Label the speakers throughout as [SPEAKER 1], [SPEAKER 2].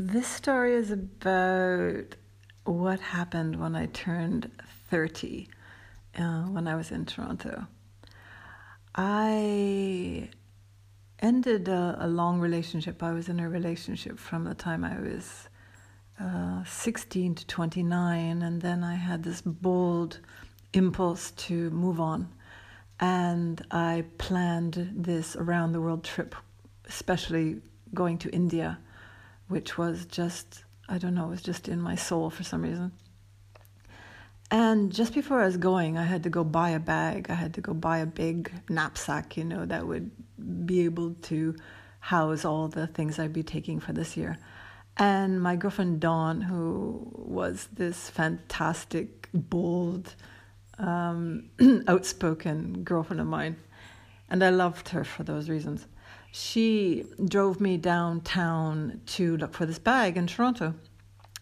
[SPEAKER 1] This story is about what happened when I turned 30 uh, when I was in Toronto. I ended a, a, long relationship. I was in a relationship from the time I was uh, 16 to 29, and then I had this bold impulse to move on. And I planned this around the world trip, especially going to India, which was just, I don't know, it was just in my soul for some reason. And just before I was going, I had to go buy a bag. I had to go buy a big knapsack, you know, that would be able to house all the things I'd be taking for this year. And my girlfriend Dawn, who was this fantastic, bold, um, outspoken girlfriend of mine, and I loved her for those reasons. She drove me downtown to look for this bag in Toronto.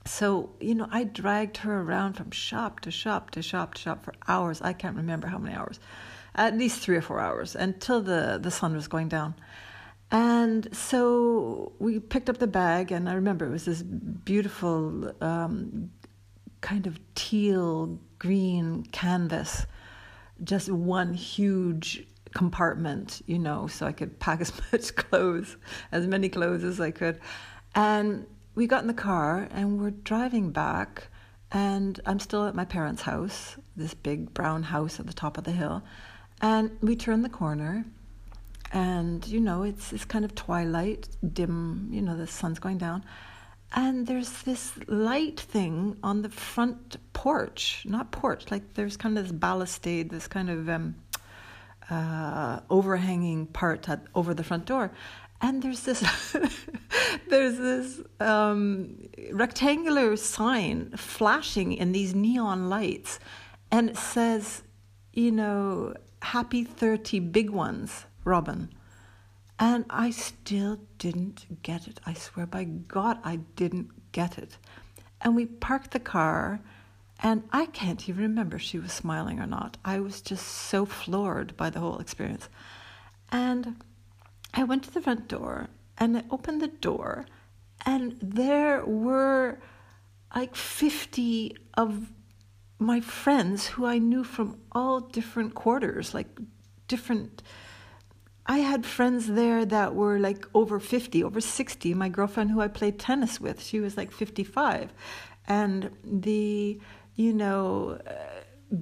[SPEAKER 1] So, you know, I dragged her around from shop to shop to shop to shop for hours. I can't remember how many hours. At least three or four hours until the, the sun was going down. And so we picked up the bag, and I remember it was this beautiful um, kind of teal green canvas, just one huge compartment, you know, so I could pack as much clothes, as many clothes as I could. And we got in the car and we're driving back, and I'm still at my parents' house, this big brown house at the top of the hill. And we turn the corner, and you know, it's it's kind of twilight, dim, you know, the sun's going down. And there's this light thing on the front porch, not porch, like there's kind of this balustrade, this kind of um, uh, overhanging part at, over the front door. And there's this there's this um, rectangular sign flashing in these neon lights and it says you know happy 30 big ones robin. And i still didn't get it. I swear by god i didn't get it. And we parked the car and i can't even remember if she was smiling or not i was just so floored by the whole experience and I went to the front door and I opened the door, and there were like 50 of my friends who I knew from all different quarters, like different. I had friends there that were like over 50, over 60. My girlfriend, who I played tennis with, she was like 55. And the, you know, uh,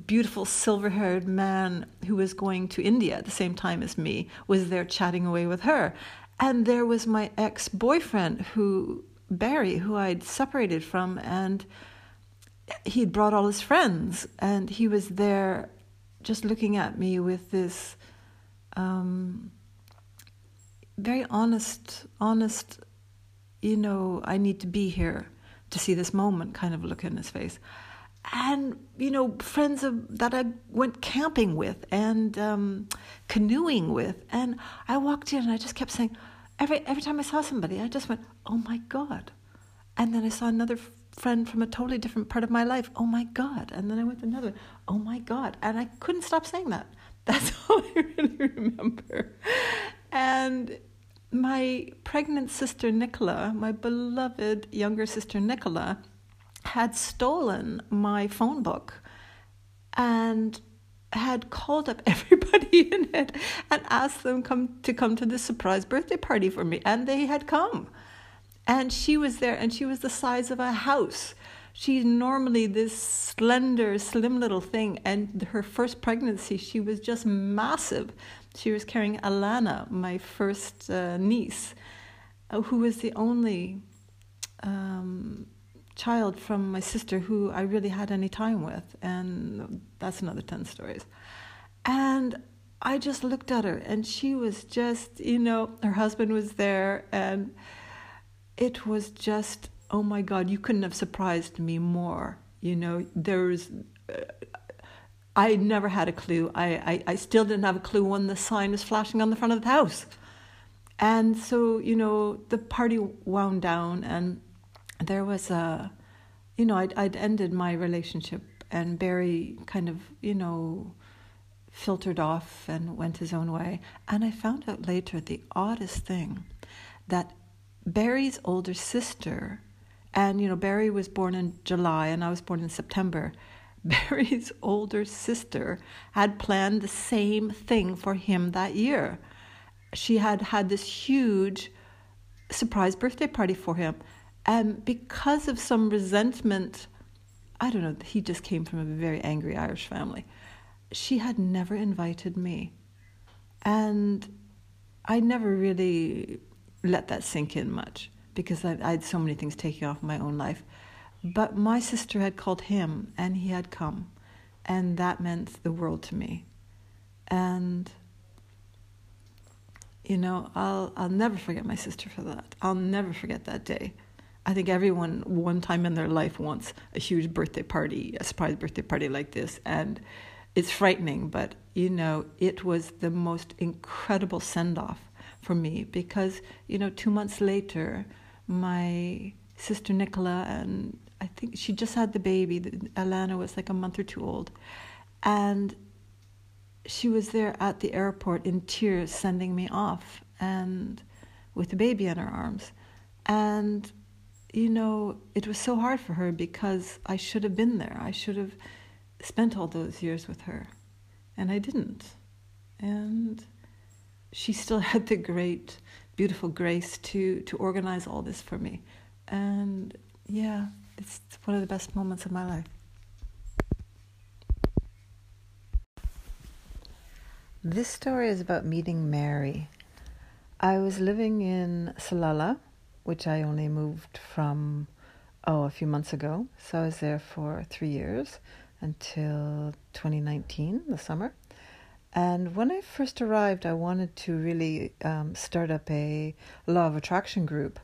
[SPEAKER 1] beautiful silver haired man who was going to India at the same time as me was there chatting away with her. And there was my ex boyfriend who, Barry, who I'd separated from, and he'd brought all his friends, and he was there just looking at me with this um, very honest, honest, you know, I need to be here to see this moment kind of look in his face and you know friends of, that I went camping with and um, canoeing with, and I walked in and I just kept saying, every every time I saw somebody, I just went, oh my god, and then I saw another friend from a totally different part of my life, oh my god, and then I went to another, oh my god, and I couldn't stop saying that. That's all I really remember, and my pregnant sister Nicola, my beloved younger sister Nicola had stolen my phone book and had called up everybody in it and asked them come to come to this surprise birthday party for me and they had come. And she was there and she was the size of a house. She's normally this slender slim little thing and her first pregnancy she was just massive. She was carrying alana my first uh, niece uh, who was the only um, child from my sister who I really had any time with, and that's another 10 stories. And I just looked at her, and she was just, you know, her husband was there, and it was just, oh my God, you couldn't have surprised me more. You know, there's. Uh, I never had a clue. I, I, I still didn't have a clue when the sign was flashing on the front of the house. And so, you know, the party wound down, and there was a, you know, I'd, I'd ended my relationship, and Barry kind of, you know, filtered off and went his own way. And I found out later the oddest thing that Barry's older sister, and you know, Barry was born in July and I was born in September. Barry's older sister had planned the same thing for him that year. She had had this huge surprise birthday party for him. And because of some resentment, I don't know, he just came from a very angry Irish family. She had never invited me. And I never really let that sink in much because I, I had so many things taking off my own life. But my sister had called him and he had come. And that meant the world to me. And you know, I'll I'll never forget my sister for that. I'll never forget that day. I think everyone one time in their life wants a huge birthday party, a surprise birthday party like this, and it's frightening, but you know, it was the most incredible send off for me because, you know, two months later, my sister Nicola and I think she just had the baby. Alana was like a month or two old. And she was there at the airport in tears sending me off and with the baby in her arms. And you know, it was so hard for her because I should have been there. I should have spent all those years with her. And I didn't. And she still had the great, beautiful grace to, to organize all this for me. And yeah, it's one of the best moments of my life. This story is about meeting Mary. I was living in Salalah, which I only moved from, oh, a few months ago. So I was there for three years until 2019, the summer. And when I first arrived, I wanted to really um, start up a law of attraction group.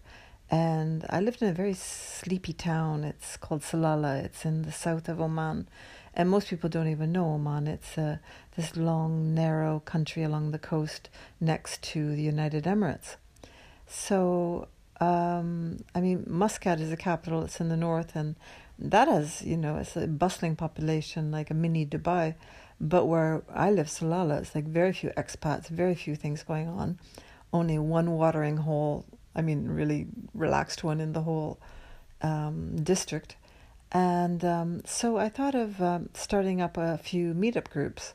[SPEAKER 1] And I lived in a very sleepy town. It's called Salalah. It's in the south of Oman. And most people don't even know Oman. It's uh, this long, narrow country along the coast next to the United Emirates. So, um, I mean, Muscat is the capital. It's in the north, and that has, you know, it's a bustling population, like a mini Dubai. But where I live, Salalah, it's like very few expats, very few things going on. Only one watering hole. I mean, really relaxed one in the whole um, district and um, so I thought of um, starting up a few meetup groups.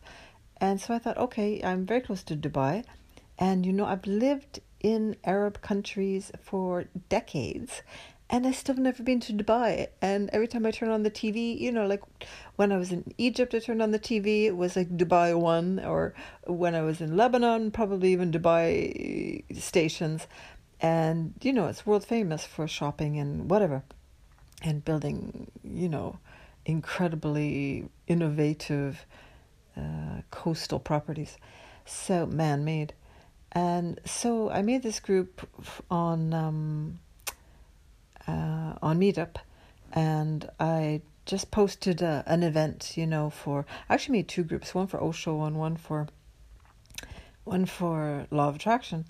[SPEAKER 1] And so I thought, okay, I'm very close to Dubai. And you know, I've lived in Arab countries for decades. And I still have never been to Dubai. And every time I turn on the TV, you know, like when I was in Egypt, I turned on the TV, it was like Dubai One. Or when I was in Lebanon, probably even Dubai stations. And, you know, it's world famous for shopping and whatever and building, you know, incredibly innovative uh, coastal properties, so man made. And so I made this group on um, uh, on Meetup, and I just posted a, an event, you know, for I actually made two groups, one for Osho and one for one for Law of Attraction.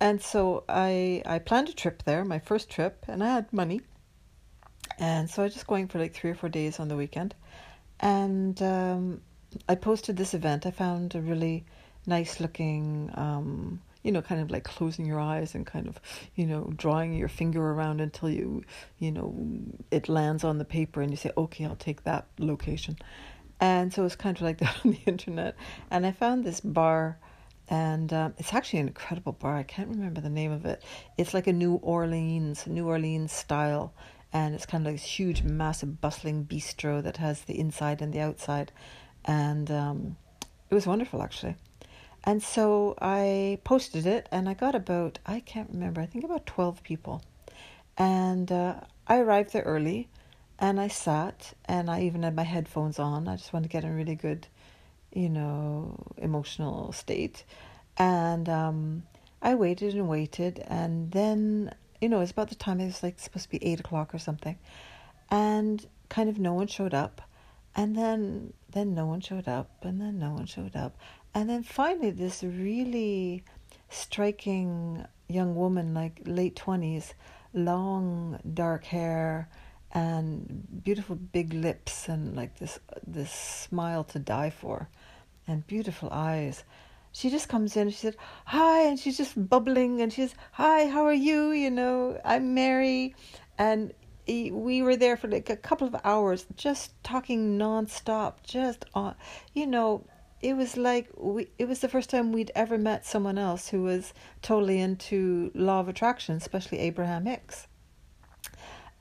[SPEAKER 1] And so I I planned a trip there, my first trip, and I had money and so I was just going for like three or four days on the weekend. And um, I posted this event. I found a really nice looking, um, you know, kind of like closing your eyes and kind of, you know, drawing your finger around until you, you know, it lands on the paper and you say, okay, I'll take that location. And so it's kind of like that on the internet. And I found this bar and um, it's actually an incredible bar. I can't remember the name of it. It's like a New Orleans, New Orleans style and it's kind of like this huge, massive, bustling bistro that has the inside and the outside, and um, it was wonderful actually. And so I posted it, and I got about I can't remember I think about twelve people, and uh, I arrived there early, and I sat, and I even had my headphones on. I just wanted to get in a really good, you know, emotional state, and um, I waited and waited, and then you know, it was about the time it was like supposed to be eight o'clock or something, and kind of no one showed up, and then then no one showed up, and then no one showed up, and then finally this really striking young woman, like late twenties, long dark hair and beautiful big lips and like this this smile to die for and beautiful eyes she just comes in. And she said hi, and she's just bubbling, and she's hi, how are you? You know, I'm Mary, and we were there for like a couple of hours, just talking nonstop, just on, you know. It was like we. It was the first time we'd ever met someone else who was totally into law of attraction, especially Abraham Hicks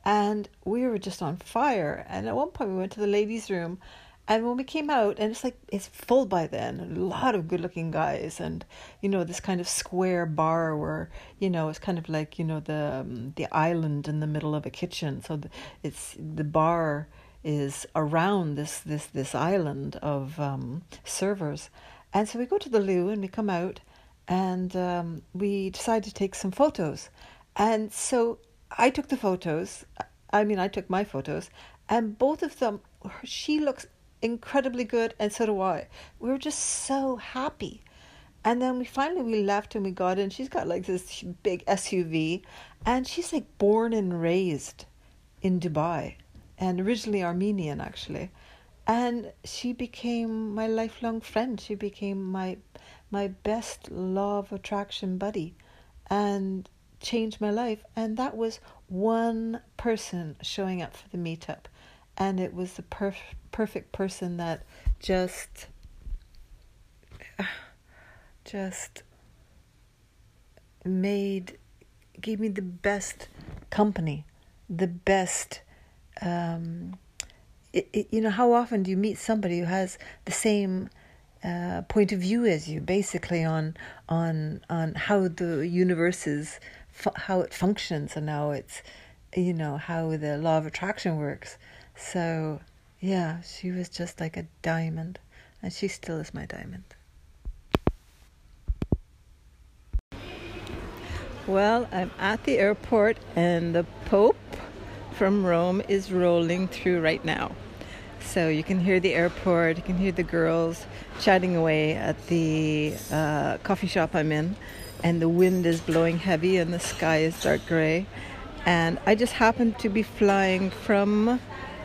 [SPEAKER 1] and we were just on fire. And at one point, we went to the ladies' room, and when we came out, and it's like it's full by then, a lot of good-looking guys, and you know this kind of square bar where you know it's kind of like you know the um, the island in the middle of a kitchen. So the, it's the bar is around this this this island of um, servers, and so we go to the loo and we come out, and um, we decide to take some photos, and so I took the photos. I mean, I took my photos, and both of them, she looks incredibly good, and so do I. We were just so happy. And then we finally we left and we got in. She's got like this big SUV, and she's like born and raised in Dubai, and originally Armenian actually. And she became my lifelong friend. She became my my best love attraction buddy, and changed my life. And that was one person showing up for the meetup. And it was the perf- perfect person that just, just made, gave me the best company, the best. Um, it, it, you know, how often do you meet somebody who has the same uh, point of view as you, basically on on on how the universe is fu- how it functions and how it's you know how the law of attraction works. So yeah she was just like a diamond and she still is my diamond. Well i'm at the airport and the pope from rome is rolling through right now so you can hear the airport you can hear the girls chatting away at the uh, coffee shop i'm in and the wind is blowing heavy and the sky is dark gray. And I just happened to be flying from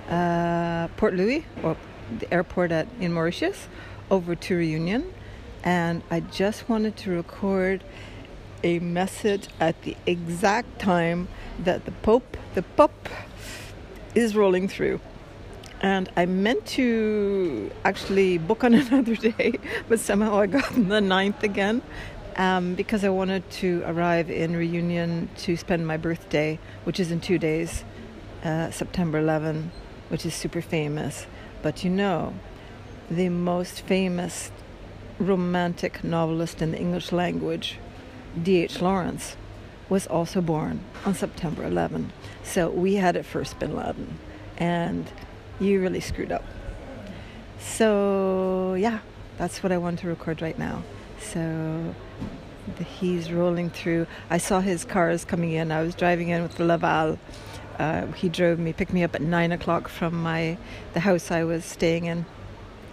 [SPEAKER 1] uh, Port Louis, or the airport at, in Mauritius, over to Reunion. And I just wanted to record a message at the exact time that the Pope, the Pope, is rolling through. And I meant to actually book on another day, but somehow I got the ninth again um, because I wanted to arrive in Reunion to spend my birthday, which is in two days, uh, September 11, which is super famous. But you know, the most famous romantic novelist in the English language, D.H. Lawrence, was also born on September 11. So we had it first, Bin Laden, and you really screwed up. So, yeah, that's what I want to record right now. So he's rolling through. I saw his cars coming in. I was driving in with the Laval. Uh, he drove me, picked me up at nine o'clock from my the house I was staying in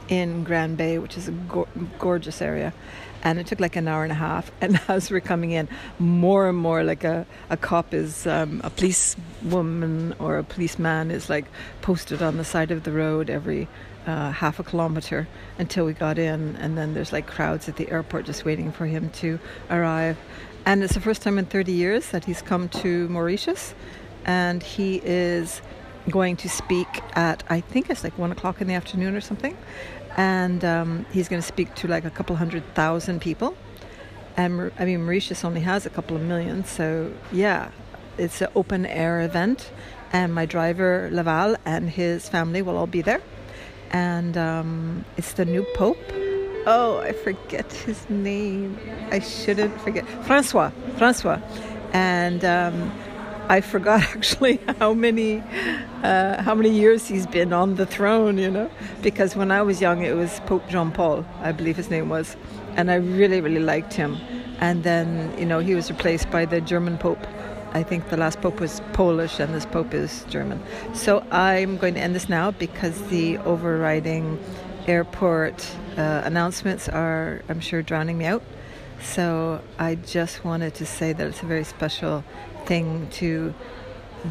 [SPEAKER 1] in Grand Bay, which is a go- gorgeous area. And it took like an hour and a half. And as we're coming in, more and more like a, a cop is, um, a policewoman or a policeman is like posted on the side of the road every uh, half a kilometer until we got in, and then there's like crowds at the airport just waiting for him to arrive. And it's the first time in 30 years that he's come to Mauritius, and he is going to speak at I think it's like one o'clock in the afternoon or something, and um, he's going to speak to like a couple hundred thousand people. And I mean, Mauritius only has a couple of million, so yeah, it's an open air event, and my driver Laval and his family will all be there and um, it's the new pope. Oh, I forget his name. I shouldn't forget. Francois. Francois. And um, I forgot actually how many uh, how many years he's been on the throne. You know, because when I was young, it was Pope John Paul, I believe his name was, and I really really liked him. And then you know he was replaced by the German Pope I think the last pope was Polish and this pope is German. So I'm going to end this now because the overriding airport uh, announcements are, I'm sure, drowning me out. So I just wanted to say that it's a very special thing to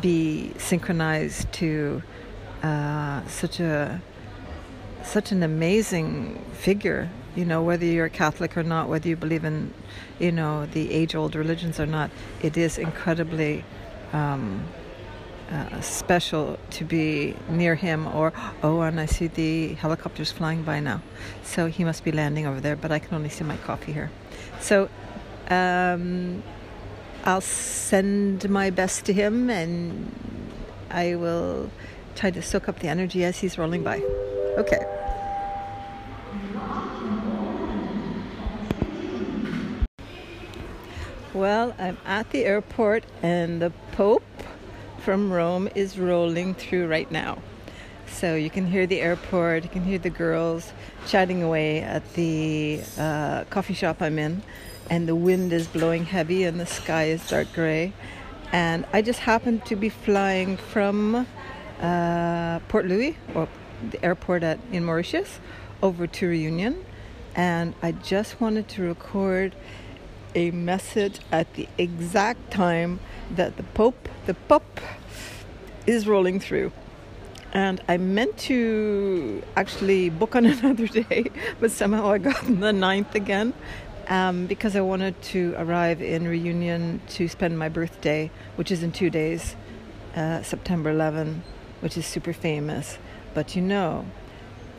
[SPEAKER 1] be synchronized to uh, such a such an amazing figure. You know, whether you're Catholic or not, whether you believe in, you know, the age-old religions or not, it is incredibly um, uh, special to be near him. Or oh, and I see the helicopters flying by now, so he must be landing over there. But I can only see my coffee here. So um, I'll send my best to him, and I will try to soak up the energy as he's rolling by. Okay. Well, I'm at the airport and the Pope from Rome is rolling through right now. So you can hear the airport, you can hear the girls chatting away at the uh, coffee shop I'm in, and the wind is blowing heavy and the sky is dark gray. And I just happened to be flying from uh, Port Louis, or the airport at, in Mauritius, over to Reunion. And I just wanted to record a message at the exact time that the Pope, the Pope, is rolling through. And I meant to actually book on another day, but somehow I got the ninth again um, because I wanted to arrive in Reunion to spend my birthday, which is in two days, uh, September 11, which is super famous. But you know,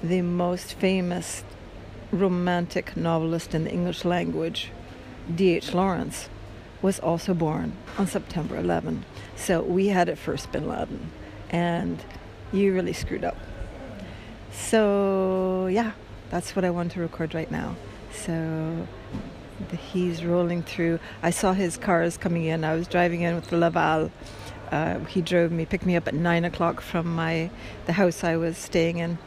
[SPEAKER 1] the most famous romantic novelist in the English language D.H. Lawrence was also born on September 11. So we had it first, Bin Laden. And you really screwed up. So, yeah, that's what I want to record right now. So he's rolling through. I saw his cars coming in. I was driving in with Laval. Uh, he drove me, picked me up at nine o'clock from my the house I was staying in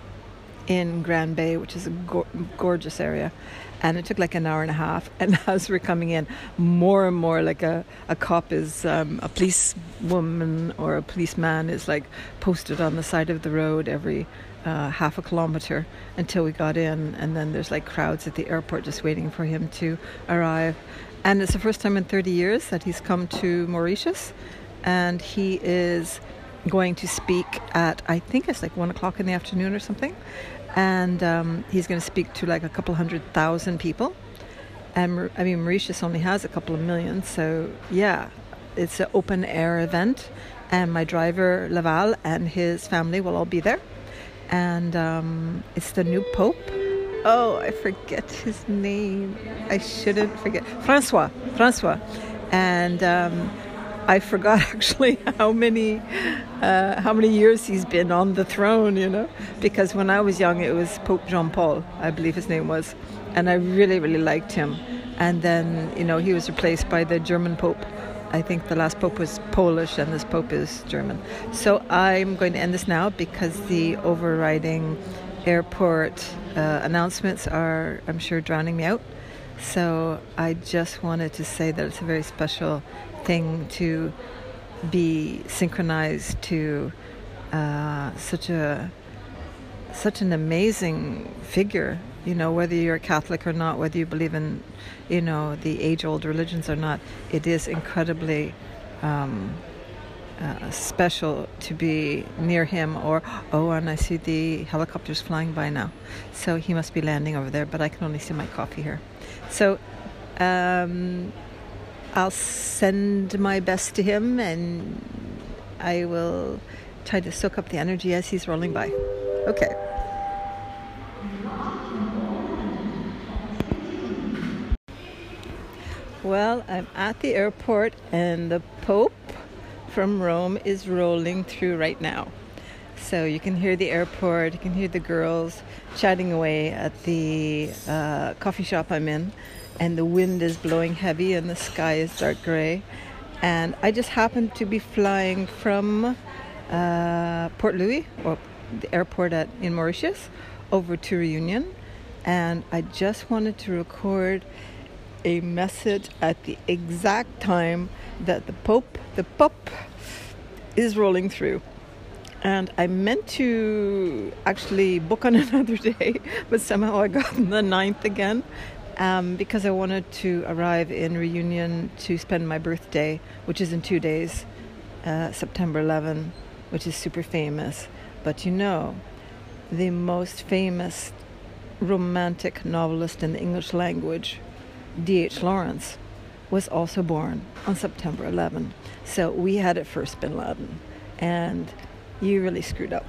[SPEAKER 1] in Grand Bay, which is a go- gorgeous area. And it took like an hour and a half. And as we're coming in, more and more like a, a cop is, um, a policewoman or a policeman is like posted on the side of the road every uh, half a kilometer until we got in. And then there's like crowds at the airport just waiting for him to arrive. And it's the first time in 30 years that he's come to Mauritius. And he is going to speak at, I think it's like one o'clock in the afternoon or something and um, he's going to speak to like a couple hundred thousand people. And I mean, Mauritius only has a couple of million, so yeah, it's an open air event. And my driver Laval and his family will all be there, and um, it's the new Pope. Oh, I forget his name. I shouldn't forget Francois. Francois, and um, I forgot actually how many uh, how many years he's been on the throne. You know, because when I was young, it was Pope John Paul, I believe his name was, and I really really liked him. And then you know he was replaced by the German Pope. I think the last Pope was Polish, and this Pope is German. So I'm going to end this now because the overriding airport uh, announcements are, I'm sure, drowning me out. So I just wanted to say that it's a very special thing to be synchronized to uh, such a such an amazing figure. You know, whether you're a Catholic or not, whether you believe in, you know, the age-old religions or not, it is incredibly um, uh, special to be near him. Or oh, and I see the helicopters flying by now, so he must be landing over there. But I can only see my coffee here. So. Um, I'll send my best to him and I will try to soak up the energy as he's rolling by. Okay. Well, I'm at the airport and the Pope from Rome is rolling through right now. So you can hear the airport, you can hear the girls chatting away at the uh, coffee shop I'm in and the wind is blowing heavy and the sky is dark gray. And I just happened to be flying from uh, Port Louis, or the airport at, in Mauritius, over to Reunion. And I just wanted to record a message at the exact time that the Pope, the Pope, is rolling through. And I meant to actually book on another day, but somehow I got the ninth again um, because I wanted to arrive in Reunion to spend my birthday, which is in two days, uh, September 11, which is super famous. But you know, the most famous romantic novelist in the English language, D.H. Lawrence, was also born on September 11. So we had it first, Bin Laden, and you really screwed up.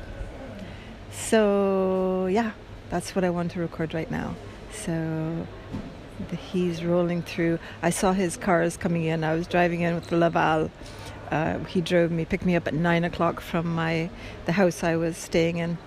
[SPEAKER 1] So, yeah, that's what I want to record right now. So he's rolling through. I saw his cars coming in. I was driving in with the Laval. Uh, he drove me, picked me up at nine o'clock from my the house I was staying in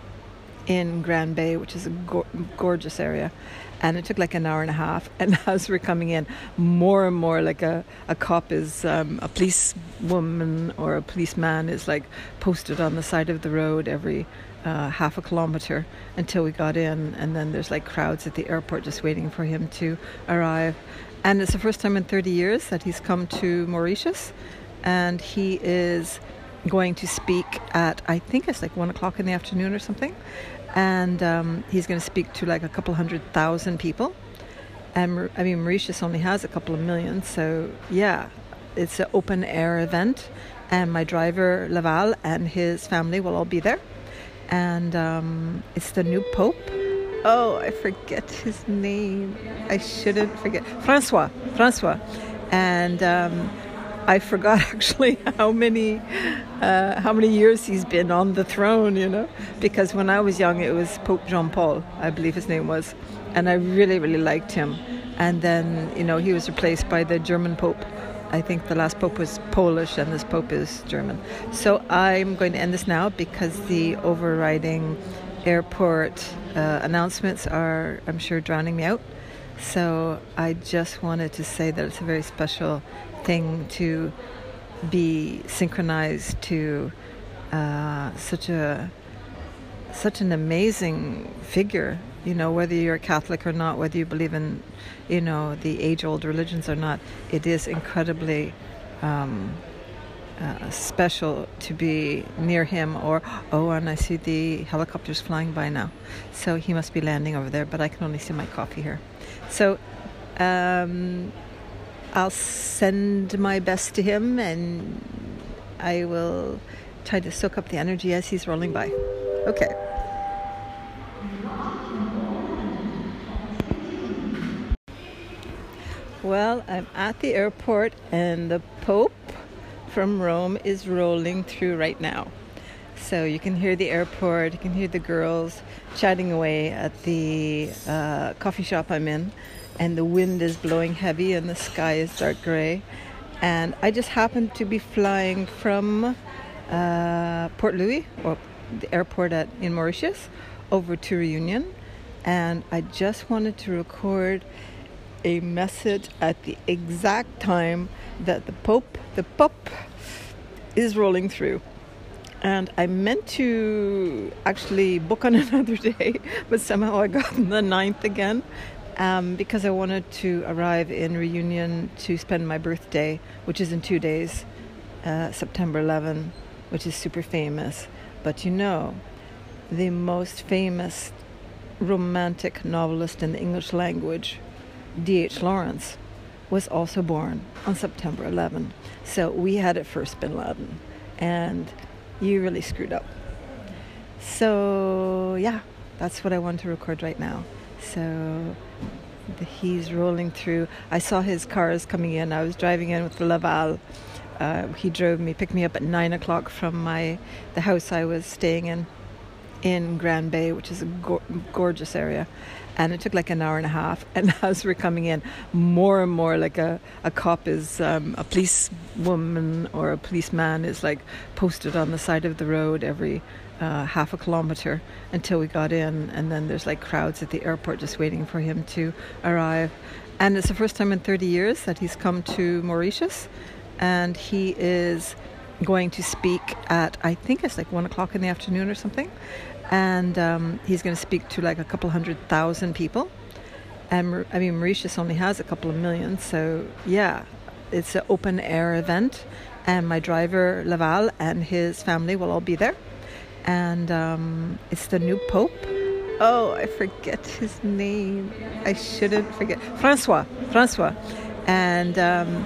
[SPEAKER 1] in Grand Bay, which is a go- gorgeous area. And it took like an hour and a half. And as we're coming in, more and more like a, a cop is, um, a police woman or a policeman is like posted on the side of the road every uh, half a kilometer until we got in. And then there's like crowds at the airport just waiting for him to arrive. And it's the first time in 30 years that he's come to Mauritius. And he is going to speak at, I think it's like one o'clock in the afternoon or something. And um, he's going to speak to like a couple hundred thousand people. And I mean, Mauritius only has a couple of million. So, yeah, it's an open air event. And my driver, Laval, and his family will all be there and um, it's the new Pope. Oh, I forget his name. I shouldn't forget. Francois. Francois. And um, I forgot actually how many uh, how many years he's been on the throne. You know, because when I was young, it was Pope John Paul, I believe his name was, and I really really liked him. And then you know he was replaced by the German Pope. I think the last pope was Polish and this pope is German. So I'm going to end this now because the overriding airport uh, announcements are, I'm sure, drowning me out. So I just wanted to say that it's a very special thing to be synchronized to uh, such a such an amazing figure you know whether you're catholic or not whether you believe in you know the age-old religions or not it is incredibly um, uh, special to be near him or oh and i see the helicopters flying by now. So he must be landing over there but i can only see my coffee here. So um, i'll send my best to him and i will try to soak up the energy as he's rolling by. Okay Well, I'm at the airport and the Pope from Rome is rolling through right now. So you can hear the airport, you can hear the girls chatting away at the uh, coffee shop I'm in, and the wind is blowing heavy and the sky is dark gray. And I just happened to be flying from uh, Port Louis, or the airport at, in Mauritius, over to Reunion. And I just wanted to record a message at the exact time that the Pope, the Pope, is rolling through. And I meant to actually book on another day, but somehow I got the 9th again um, because I wanted to arrive in Reunion to spend my birthday, which is in two days, uh, September 11, which is super famous. But you know, the most famous romantic novelist in the English language D.H. Lawrence was also born on September 11. So we had it first, Bin Laden, and you really screwed up. So yeah, that's what I want to record right now. So he's rolling through. I saw his cars coming in. I was driving in with the Laval. Uh, he drove me, picked me up at nine o'clock from my the house I was staying in in Grand Bay, which is a go- gorgeous area. And it took like an hour and a half. And as we're coming in, more and more like a, a cop is, um, a police woman or a policeman is like posted on the side of the road every uh, half a kilometer until we got in. And then there's like crowds at the airport just waiting for him to arrive. And it's the first time in 30 years that he's come to Mauritius. And he is going to speak at, I think it's like one o'clock in the afternoon or something and um, he's going to speak to like a couple hundred thousand people. And I mean, Mauritius only has a couple of million, so yeah, it's an open air event. And my driver Laval and his family will all be there, and um, it's the new Pope. Oh, I forget his name. I shouldn't forget. Francois. Francois, and um,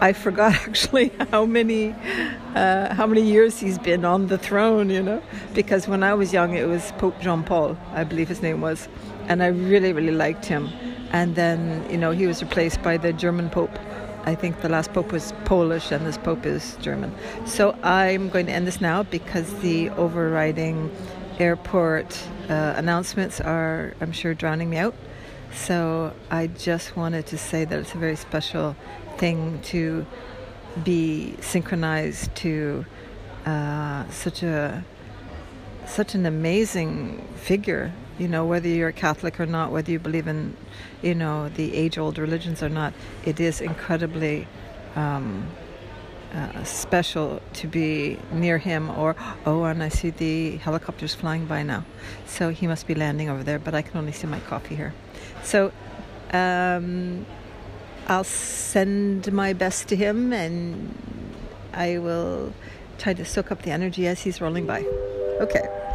[SPEAKER 1] I forgot actually how many uh, how many years he's been on the throne, you know, because when I was young it was Pope John Paul, I believe his name was, and I really really liked him. And then you know he was replaced by the German Pope. I think the last Pope was Polish and this Pope is German. So I'm going to end this now because the overriding airport uh, announcements are, I'm sure, drowning me out. So I just wanted to say that it's a very special thing to be synchronized to uh, such a such an amazing figure. You know, whether you're Catholic or not, whether you believe in, you know, the age-old religions or not, it is incredibly um, uh, special to be near him. Or oh, and I see the helicopters flying by now, so he must be landing over there. But I can only see my coffee here. So um, I'll send my best to him and I will try to soak up the energy as he's rolling by. Okay.